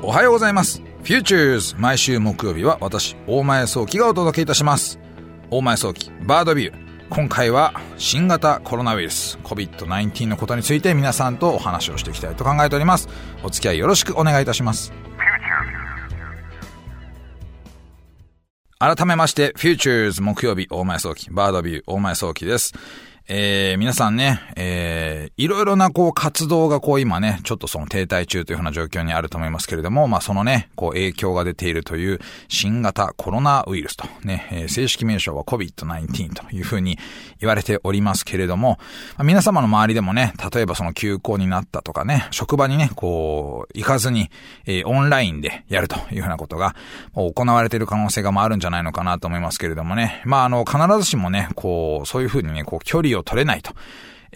おはようございます。Futures 毎週木曜日は私、大前早期がお届けいたします。大前早期バードビュー。今回は新型コロナウイルス COVID-19 のことについて皆さんとお話をしていきたいと考えております。お付き合いよろしくお願いいたします。改めまして、Futures 木曜日大前早期バードビュー大前早期です。えー、皆さんね、えー、いろいろなこう活動がこう今ね、ちょっとその停滞中というふうな状況にあると思いますけれども、まあそのね、こう影響が出ているという新型コロナウイルスとね、えー、正式名称は COVID-19 というふうに言われておりますけれども、まあ、皆様の周りでもね、例えばその休校になったとかね、職場にね、こう、行かずに、えー、オンラインでやるというふうなことが、行われている可能性がまああるんじゃないのかなと思いますけれどもね、まああの、必ずしもね、こう、そういうふうにね、こう、距離を取れないと。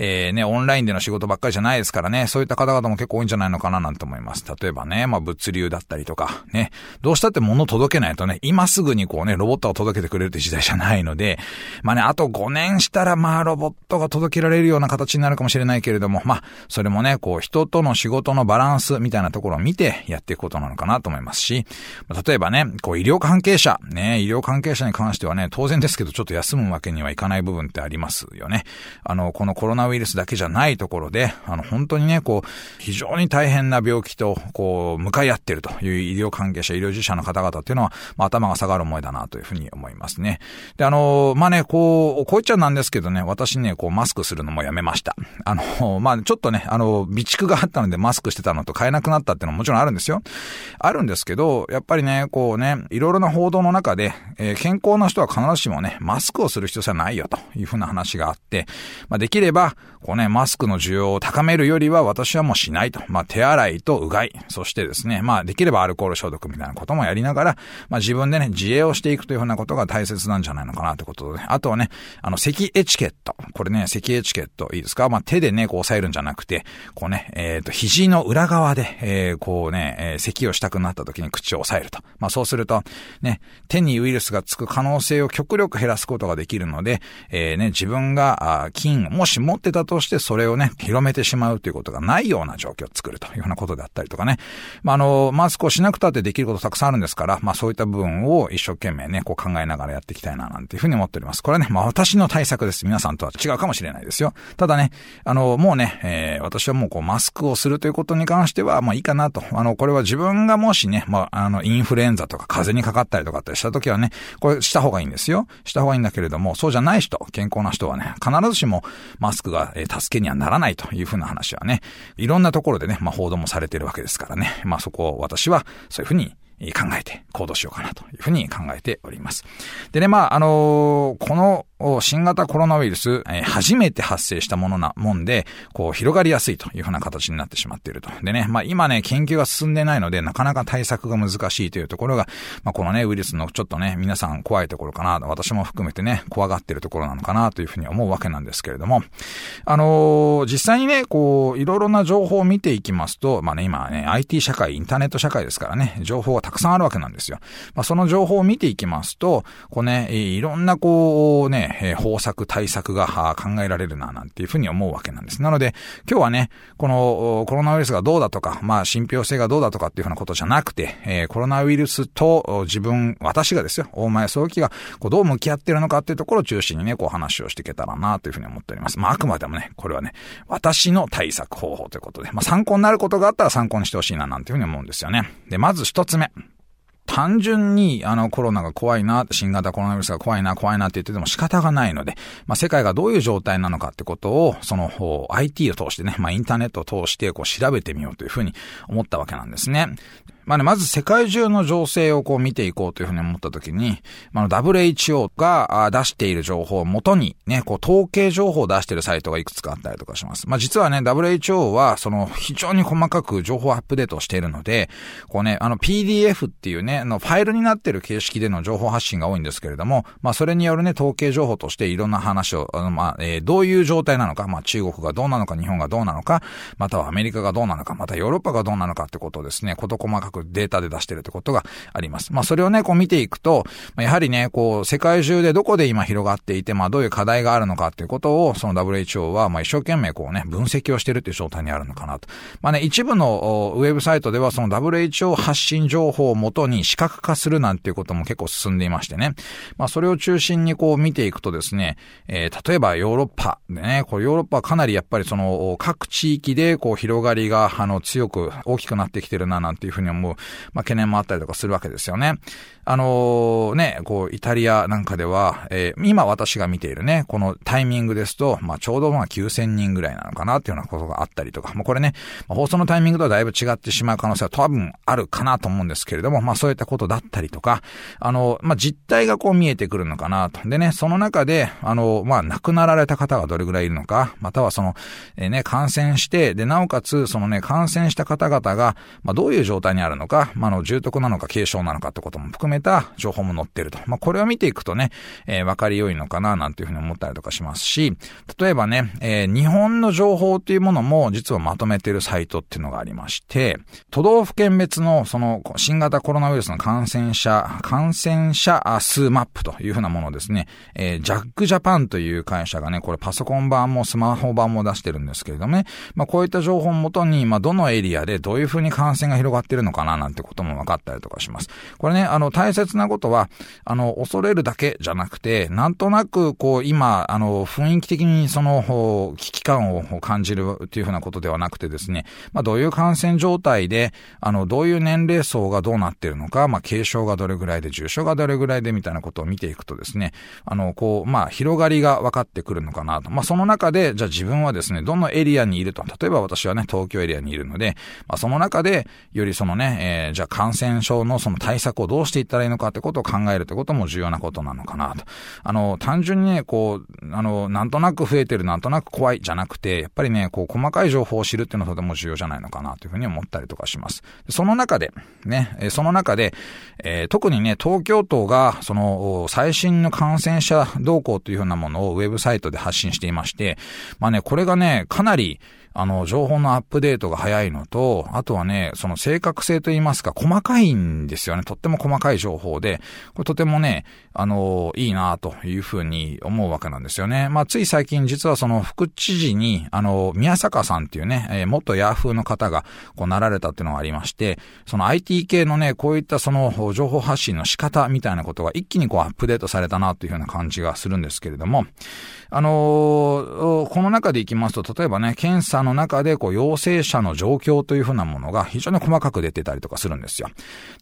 えー、ね、オンラインでの仕事ばっかりじゃないですからね、そういった方々も結構多いんじゃないのかななんて思います。例えばね、まあ物流だったりとか、ね、どうしたって物届けないとね、今すぐにこうね、ロボットが届けてくれるって時代じゃないので、まあね、あと5年したらまあロボットが届けられるような形になるかもしれないけれども、まあ、それもね、こう人との仕事のバランスみたいなところを見てやっていくことなのかなと思いますし、例えばね、こう医療関係者、ね、医療関係者に関してはね、当然ですけどちょっと休むわけにはいかない部分ってありますよね。あの、このコロナウイルスだけじゃないところで、あの、本当にね、こう、非常に大変な病気と、こう、向かい合ってるという医療関係者、医療従事者の方々っていうのは、まあ、頭が下がる思いだなというふうに思いますね。で、あの、まあ、ね、こう、こういっちゃなんですけどね、私ね、こう、マスクするのもやめました。あの、まあ、ちょっとね、あの、備蓄があったのでマスクしてたのと買えなくなったっていうのももちろんあるんですよ。あるんですけど、やっぱりね、こうね、いろいろな報道の中で、えー、健康な人は必ずしもね、マスクをする必要性はないよというふうな話があって、まあ、できれば、こうね、マスクの需要を高めるよりは私はもうしないと。まあ、手洗いとうがい、そしてですね、まあ、できればアルコール消毒みたいなこともやりながら、まあ、自分でね、自衛をしていくというふうなことが大切なんじゃないのかなということで、あとはね、あの、咳エチケット。これね、咳エチケットいいですか？まあ、手でね、こう押さえるんじゃなくて、こうね、えっ、ー、と、肘の裏側で、えー、こうね、えー、咳をしたくなった時に口を押さえると。まあ、そうすると、ね、手にウイルスがつく可能性を極力減らすことができるので、えー、ね、自分が、あ菌、もし持ってたとして、それをね、広めてしまうということがないような状況を作るというようなことであったりとかね。まあ、あの、マスクをしなくたってできることたくさんあるんですから、まあ、そういった部分を一生懸命ね、こう考えながらやっていきたいな、なんていうふうに思っております。これはね、まあ、私の対策です。皆さんとは違うかもしれないですよ。ただね、あの、もうね、えー、私はもうこう、マスクをするということに関しては、まあ、いいかなと。あの、これは自分がもしね、まあ、あの、インフルエンザとか風邪にかかったりとかってした時はね、これした方がいいんですよ。した方がいいんだけれども、そうじゃない人、健康な人はね、必ずしもマスクが、えー、助けにはならないというふうな話はね、いろんなところでね、まあ、報道もされてるわけですからね。まあ、そこを私はそういうふうに考えて行動しようかなというふうに考えております。でね、まあ、あのー、このを新型コロナウイルス、えー、初めて発生したものなもんで、こう、広がりやすいというふうな形になってしまっていると。でね、まあ今ね、研究が進んでないので、なかなか対策が難しいというところが、まあこのね、ウイルスのちょっとね、皆さん怖いところかな、私も含めてね、怖がっているところなのかなというふうに思うわけなんですけれども、あのー、実際にね、こう、いろいろな情報を見ていきますと、まあね、今ね、IT 社会、インターネット社会ですからね、情報がたくさんあるわけなんですよ。まあその情報を見ていきますと、こうね、いろんなこうね、え方策、対策が考えられるな、なんていうふうに思うわけなんです。なので、今日はね、このコロナウイルスがどうだとか、まあ、信憑性がどうだとかっていうふうなことじゃなくて、え、コロナウイルスと自分、私がですよ、大前早期がこうどう向き合ってるのかっていうところを中心にね、こう話をしていけたらな、というふうに思っております。まあ、あくまでもね、これはね、私の対策方法ということで、まあ、参考になることがあったら参考にしてほしいな、なんていうふうに思うんですよね。で、まず一つ目。単純にあのコロナが怖いな、新型コロナウイルスが怖いな、怖いなって言ってても仕方がないので、まあ世界がどういう状態なのかってことを、その IT を通してね、まあインターネットを通してこう調べてみようというふうに思ったわけなんですね。まあね、まず世界中の情勢をこう見ていこうというふうに思ったときに、まあ、WHO が出している情報をもとにね、こう統計情報を出しているサイトがいくつかあったりとかします。まあ実はね、WHO はその非常に細かく情報アップデートしているので、こうね、あの PDF っていうね、のファイルになっている形式での情報発信が多いんですけれども、まあそれによるね、統計情報としていろんな話を、あのまあ、えー、どういう状態なのか、まあ中国がどうなのか、日本がどうなのか、またはアメリカがどうなのか、またヨーロッパがどうなのかってことをですね、こと細かくくデータで出してるってことがあります。まあそれをね、こう見ていくと、やはりね、こう、世界中でどこで今広がっていて、まあどういう課題があるのかっていうことを、その WHO は、まあ一生懸命こうね、分析をしてるっていう状態にあるのかなと。まあね、一部のウェブサイトではその WHO 発信情報をもとに視覚化するなんていうことも結構進んでいましてね。まあそれを中心にこう見ていくとですね、えー、例えばヨーロッパでね、こうヨーロッパはかなりやっぱりその各地域でこう広がりがあの強く大きくなってきてるななんていうふうに思う、まあ懸念もあったりとかするわけですよね。あのー、ね、こうイタリアなんかでは、えー、今私が見ているね、このタイミングですと、まあちょうどまあ9000人ぐらいなのかなっていうようなことがあったりとか、まあこれね、ま放送のタイミングとはだいぶ違ってしまう可能性は多分あるかなと思うんですけれども、まあそういったことだったりとか、あの、まあ実態がこう見えてくるのかなと。でね、その中で、あの、まあ亡くなられた方がどれぐらいいるのか、またはその、えー、ね、感染して、で、なおかつ、そのね、感染した方々が、まあどういう状態にあるのか、まあの、重篤なのか軽症なのかってことも含めた情報も載ってると。まあこれを見ていくとね、えー、わかり良いのかな、なんていうふうに思ったりとかしますし、例えばね、えー、日本の情報っていうものも実はまとめてるサイトっていうのがありまして、都道府県別のその新型コロナウイルスの感染者、感染者数マップというふうなものをですね、えー、ジャックジャパンという会社がね、これパソコン版もスマホ版も出してるんですけれどもね、まあこういった情報をもとに、まあどのエリアでどういうふうに感染が広がってるのかななんてことも分かったりとかします。これね、あの大切なことは、あの、恐れるだけじゃなくて、なんとなくこう今、あの、雰囲気的にその危機感を感じるっていうふうなことではなくてですね、まあどういう感染状態で、あの、どういう年齢層がどうなってるのか、まあ軽症がどれぐらいで、重症がどれぐらいでみたいなことを見ていくとですね、あの、こう、まあ広がりが分かってくるのかなと。まあその中で、じゃあ自分はですね、どのエリアにいると。例えば私はね、東京エリアにいるので、まあその中で、よりそのね、えー、じゃあ感染症のその対策をどうしていったらいいのかってことを考えるってことも重要なことなのかなと。あの、単純にね、こう、あの、なんとなく増えてる、なんとなく怖いじゃなくて、やっぱりね、こう、細かい情報を知るっていうのはとても重要じゃないのかなというふうに思ったりとかします。その中で、ね、その中で、えー、特にね、東京都が、その、最新の感染者動向というふうなものをウェブサイトで発信していまして、まあね、これがね、かなり、あの、情報のアップデートが早いのと、あとはね、その正確性といいますか、細かいんですよね。とっても細かい情報で、これとてもね、あの、いいなというふうに思うわけなんですよね。まあ、つい最近実はその副知事に、あの、宮坂さんっていうね、えー、元ヤーフーの方が、こうなられたっていうのがありまして、その IT 系のね、こういったその情報発信の仕方みたいなことが一気にこうアップデートされたなというふうな感じがするんですけれども、あのー、この中でいきますと、例えばね、検査の中で、こう、陽性者の状況というふうなものが非常に細かく出てたりとかするんですよ。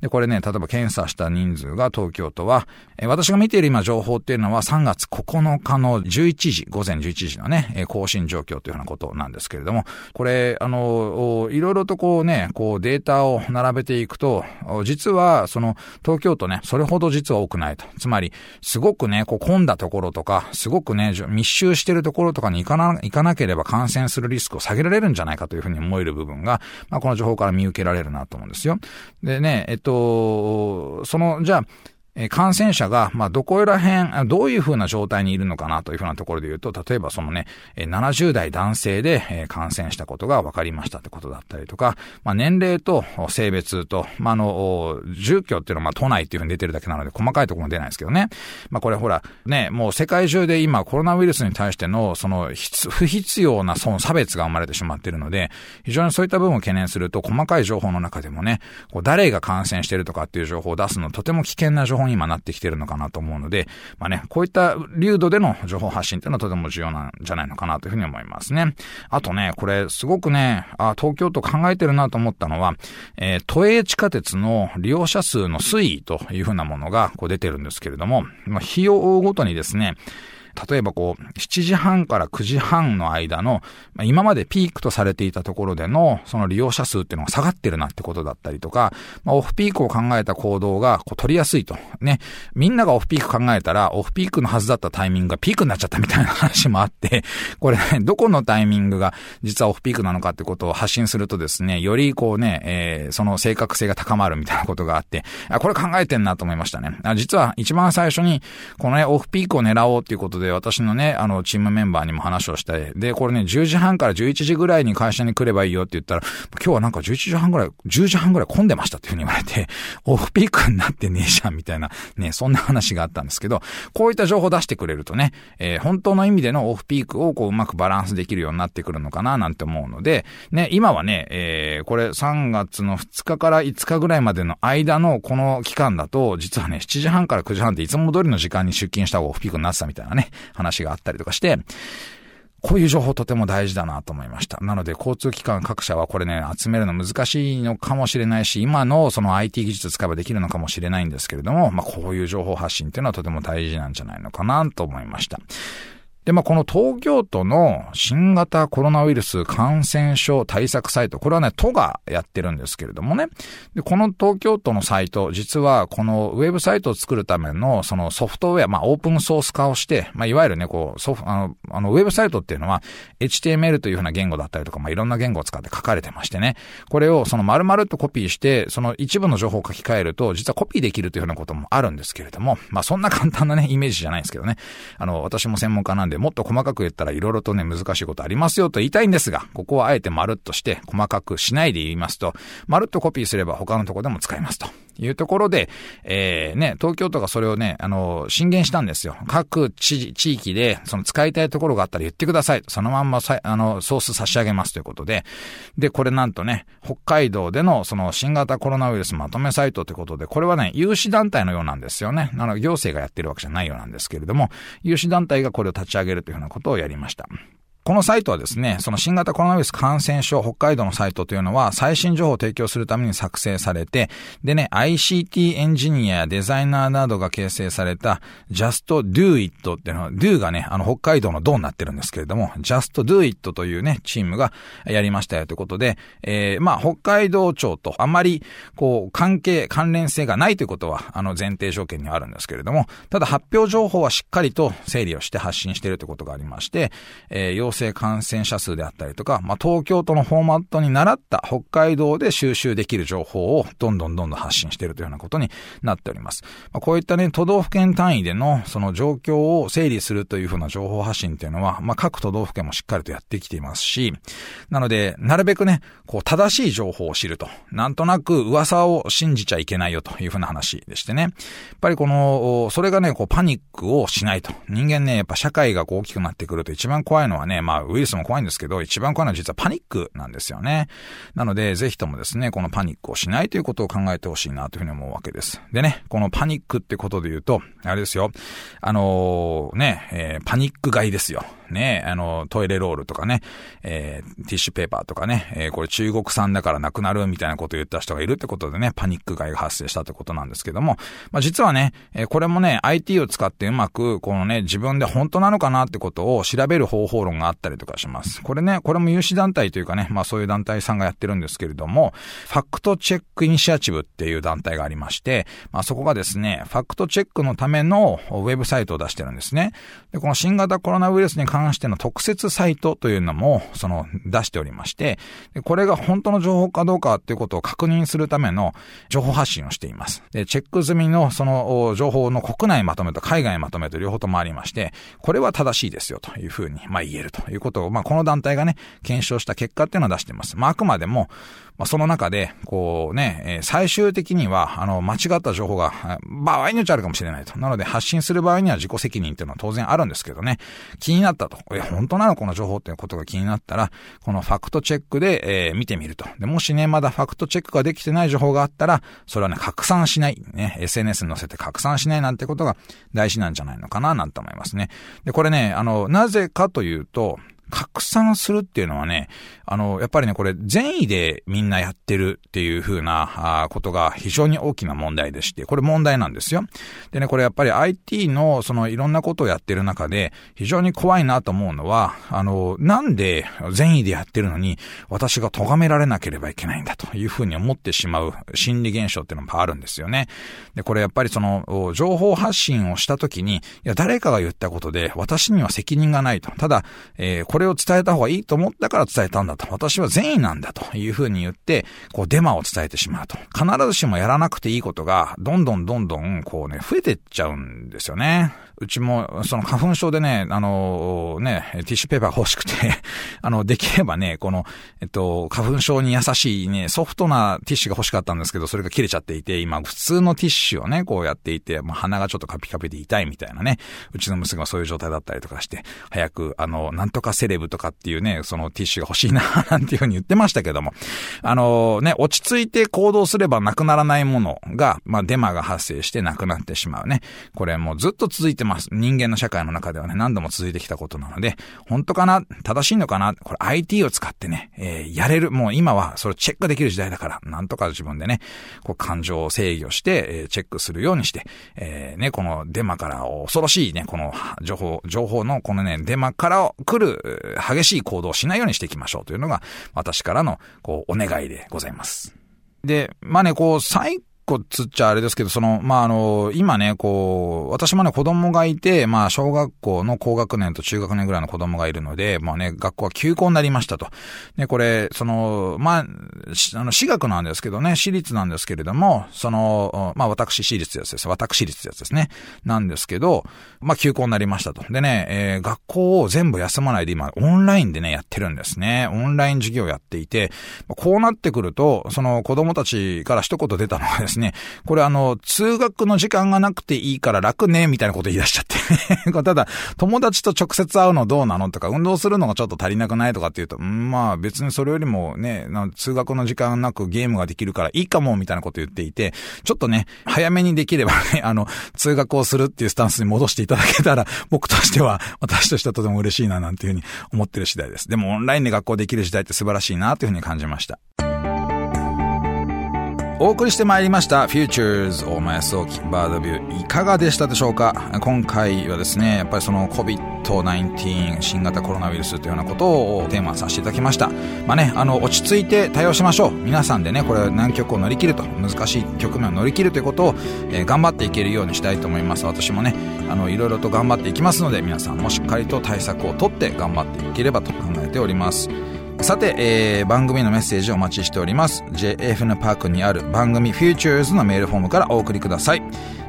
で、これね、例えば検査した人数が東京都は、え私が見ている今情報っていうのは3月9日の11時、午前11時のね、更新状況というふうなことなんですけれども、これ、あの、いろいろとこうね、こうデータを並べていくと、実は、その、東京都ね、それほど実は多くないと。つまり、すごくね、こう混んだところとか、すごくね、密集してるところとかに行かな、行かなければ感染するリスクを下げられるんじゃないかというふうに思える部分が、まあ、この情報から見受けられるなと思うんですよ。でね、えっと、その、じゃあ、え感染者が、まあ、どこら辺、どういうふうな状態にいるのかなというふうなところで言うと、例えばそのね、70代男性で、え感染したことが分かりましたってことだったりとか、まあ、年齢と性別と、まあ、あの、住居っていうのは、まあ、都内っていうふうに出てるだけなので、細かいところも出ないですけどね。まあ、これほら、ね、もう世界中で今コロナウイルスに対しての、その、不必要なその差別が生まれてしまっているので、非常にそういった部分を懸念すると、細かい情報の中でもね、こう誰が感染してるとかっていう情報を出すのとても危険な情報今なってきてるのかなと思うので、まあね、こういった流度での情報発信っていうのはとても重要なんじゃないのかなというふうに思いますね。あとね、これすごくね、あ東京都考えてるなと思ったのは、えー、都営地下鉄の利用者数の推移というふうなものがこう出てるんですけれども、まあ、費用ごとにですね、例えばこう、7時半から9時半の間の、まあ、今までピークとされていたところでの、その利用者数っていうのが下がってるなってことだったりとか、まあ、オフピークを考えた行動がこう取りやすいと。ね。みんながオフピーク考えたら、オフピークのはずだったタイミングがピークになっちゃったみたいな話もあって、これね、どこのタイミングが実はオフピークなのかってことを発信するとですね、よりこうね、えー、その正確性が高まるみたいなことがあって、あ、これ考えてんなと思いましたね。あ実は一番最初に、このね、オフピークを狙おうっていうことでで私のね、あの、チームメンバーにも話をして、で、これね、10時半から11時ぐらいに会社に来ればいいよって言ったら、今日はなんか11時半ぐらい、10時半ぐらい混んでましたっていうふうに言われて、オフピークになってねえじゃんみたいな、ね、そんな話があったんですけど、こういった情報を出してくれるとね、えー、本当の意味でのオフピークをこううまくバランスできるようになってくるのかななんて思うので、ね、今はね、えー、これ3月の2日から5日ぐらいまでの間のこの期間だと、実はね、7時半から9時半っていつも通りの時間に出勤した方がオフピークになってたみたいなね、話があったりとかして、こういう情報とても大事だなと思いました。なので、交通機関各社はこれね、集めるの難しいのかもしれないし、今のその IT 技術使えばできるのかもしれないんですけれども、まあ、こういう情報発信っていうのはとても大事なんじゃないのかなと思いました。で、まあ、この東京都の新型コロナウイルス感染症対策サイト、これはね、都がやってるんですけれどもね。で、この東京都のサイト、実はこのウェブサイトを作るためのそのソフトウェア、まあ、オープンソース化をして、まあ、いわゆるね、こう、ソフあの、あの、ウェブサイトっていうのは HTML というふうな言語だったりとか、まあ、いろんな言語を使って書かれてましてね。これをその丸々とコピーして、その一部の情報を書き換えると、実はコピーできるというふうなこともあるんですけれども、まあ、そんな簡単なね、イメージじゃないんですけどね。あの、私も専門家なんで、でもっと細かく言ったら色々とね、難しいことありますよと言いたいんですが、ここはあえてまるっとして細かくしないで言いますと、まるっとコピーすれば他のとこでも使えますと。いうところで、えー、ね、東京都がそれをね、あの、進言したんですよ。各地、地域で、その使いたいところがあったら言ってください。そのまんまさ、あの、ソース差し上げますということで、で、これなんとね、北海道でのその新型コロナウイルスまとめサイトということで、これはね、有志団体のようなんですよね。なの、行政がやってるわけじゃないようなんですけれども、有志団体がこれを立ち上げるというふうなことをやりました。このサイトはですね、その新型コロナウイルス感染症北海道のサイトというのは最新情報を提供するために作成されて、でね、ICT エンジニアやデザイナーなどが形成された Just Do It っていうのは、Do がね、あの北海道の Do になってるんですけれども、Just Do It というね、チームがやりましたよということで、えー、まあ北海道庁とあまりこう関係、関連性がないということは、あの前提条件にあるんですけれども、ただ発表情報はしっかりと整理をして発信しているということがありまして、えー、性感染者数であったりとか、まあ、東京都のフォーマットに習った北海道で収集できる情報をどんどんどんどん発信しているというようなことになっております。まあ、こういったね、都道府県単位でのその状況を整理するというふうな情報発信っていうのは、まあ、各都道府県もしっかりとやってきていますし、なので、なるべくね、こう、正しい情報を知ると。なんとなく噂を信じちゃいけないよというふうな話でしてね。やっぱりこの、それがね、こう、パニックをしないと。人間ね、やっぱ社会がこう大きくなってくると一番怖いのはね、まあ、ウイルスも怖いんですけど、一番怖いのは実はパニックなんですよね。なので、ぜひともですね、このパニックをしないということを考えてほしいなというふうに思うわけです。でね、このパニックってことで言うと、あれですよ。あのー、ね、えー、パニック買いですよ。ね、あの、トイレロールとかね、えー、ティッシュペーパーとかね、えー、これ中国産だからなくなるみたいなことを言った人がいるってことでね、パニック買いが発生したってことなんですけども、まあ、実はね、えー、これもね、IT を使ってうまく、このね、自分で本当なのかなってことを調べる方法論があったりとかします。これね、これも有志団体というかね、まあそういう団体さんがやってるんですけれども、ファクトチェックイニシアチブっていう団体がありまして、まあそこがですね、ファクトチェックのためのウェブサイトを出してるんですね。で、この新型コロナウイルスに関関しての特設サイトというのも、その、出しておりまして、これが本当の情報かどうかっていうことを確認するための情報発信をしています。で、チェック済みのその情報の国内まとめと海外まとめと両方ともありまして、これは正しいですよというふうに、まあ言えるということを、まあこの団体がね、検証した結果っていうのを出しています。まああくまでも、まあ、その中で、こうね、最終的には、あの、間違った情報が、場合によっちゃあるかもしれないと。なので、発信する場合には自己責任っていうのは当然あるんですけどね、気になったと。え、本当なの？この情報っていうことが気になったら、このファクトチェックで、えー、見てみると。で、もしね、まだファクトチェックができてない情報があったら、それはね、拡散しない。ね、SNS に載せて拡散しないなんてことが大事なんじゃないのかな、なんて思いますね。で、これね、あの、なぜかというと、拡散するっていうのはね、あの、やっぱりね、これ善意でみんなやってるっていう風なあことが非常に大きな問題でして、これ問題なんですよ。でね、これやっぱり IT のそのいろんなことをやってる中で非常に怖いなと思うのは、あの、なんで善意でやってるのに私が咎められなければいけないんだという風に思ってしまう心理現象っていうのもあるんですよね。で、これやっぱりその情報発信をした時に、いや、誰かが言ったことで私には責任がないと。ただ、えーこれを伝えた方がいいと思ったから伝えたんだと。私は善意なんだというふうに言って、こうデマを伝えてしまうと。必ずしもやらなくていいことが、どんどんどんどん、こうね、増えてっちゃうんですよね。うちも、その花粉症でね、あの、ね、ティッシュペーパー欲しくて あの、できればね、この、えっと、花粉症に優しいね、ソフトなティッシュが欲しかったんですけど、それが切れちゃっていて、今、普通のティッシュをね、こうやっていて、まあ、鼻がちょっとカピカピで痛いみたいなね、うちの娘がそういう状態だったりとかして、早く、あの、なんとかセレブとかっていうね、そのティッシュが欲しいな、なんていうふうに言ってましたけども、あの、ね、落ち着いて行動すればなくならないものが、まあ、デマが発生してなくなってしまうね。これもうずっと続いてます。人間の社会の中ではね、何度も続いてきたことなので、本当かな？正しいのかな？これ IT を使ってね、えー、やれる。もう今はそれチェックできる時代だから、なんとか自分でね、こう感情を制御して、えー、チェックするようにして、えー、ね、このデマから恐ろしいね、この情報、情報のこのね、デマから来る激しい行動をしないようにしていきましょうというのが、私からの、こう、お願いでございます。で、まあね、こう、最個つっちゃあれですけど、その、まあ、あの、今ね、こう、私もね、子供がいて、まあ、小学校の高学年と中学年ぐらいの子供がいるので、まあね、学校は休校になりましたと。ね、これ、その、まあ、あの、私学なんですけどね、私立なんですけれども、その、まあ、私私立やつです。私立やつですね。なんですけど、まあ、休校になりましたと。でね、えー、学校を全部休まないで今、オンラインでね、やってるんですね。オンライン授業やっていて、こうなってくると、その子供たちから一言出たのがですね、これあの、通学の時間がなくていいから楽ね、みたいなこと言い出しちゃって ただ、友達と直接会うのどうなのとか、運動するのがちょっと足りなくないとかって言うと、んまあ別にそれよりもね、通学の時間なくゲームができるからいいかも、みたいなこと言っていて、ちょっとね、早めにできればね、あの、通学をするっていうスタンスに戻していただけたら、僕としては、私としてはとても嬉しいな、なんていうふうに思ってる次第です。でもオンラインで学校できる時代って素晴らしいな、というふうに感じました。お送りしてまいりました Futures 大前早期バードビューいかがでしたでしょうか？今回はですねやっぱりその COVID-19 新型コロナウイルスというようなことをテーマさせていただきました。まあねあの落ち着いて対応しましょう。皆さんでねこれ難局を乗り切ると。難しい局面を乗り切るということを、えー、頑張っていけるようにしたいと思います。私もねあのいろいろと頑張っていきますので皆さんもしっかりと対策をとって頑張っていければと考えております。さて、えー、番組のメッセージをお待ちしております。JFN パークにある番組 Futures のメールフォームからお送りください。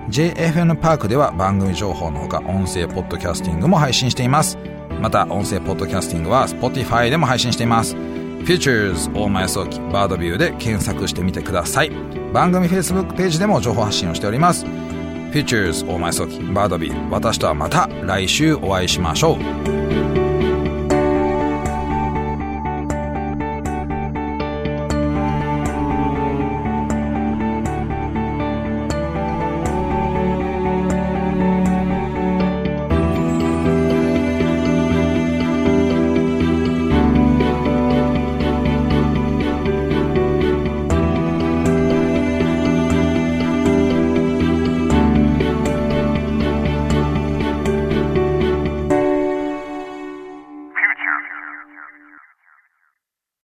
JFN パークでは番組情報のほか音声ポッドキャスティングも配信しています。また、音声ポッドキャスティングは Spotify でも配信しています。Futures 大前早期バードビューで検索してみてください。番組 Facebook ページでも情報発信をしております。Futures 大前早期バードビュー私とはまた来週お会いしましょう。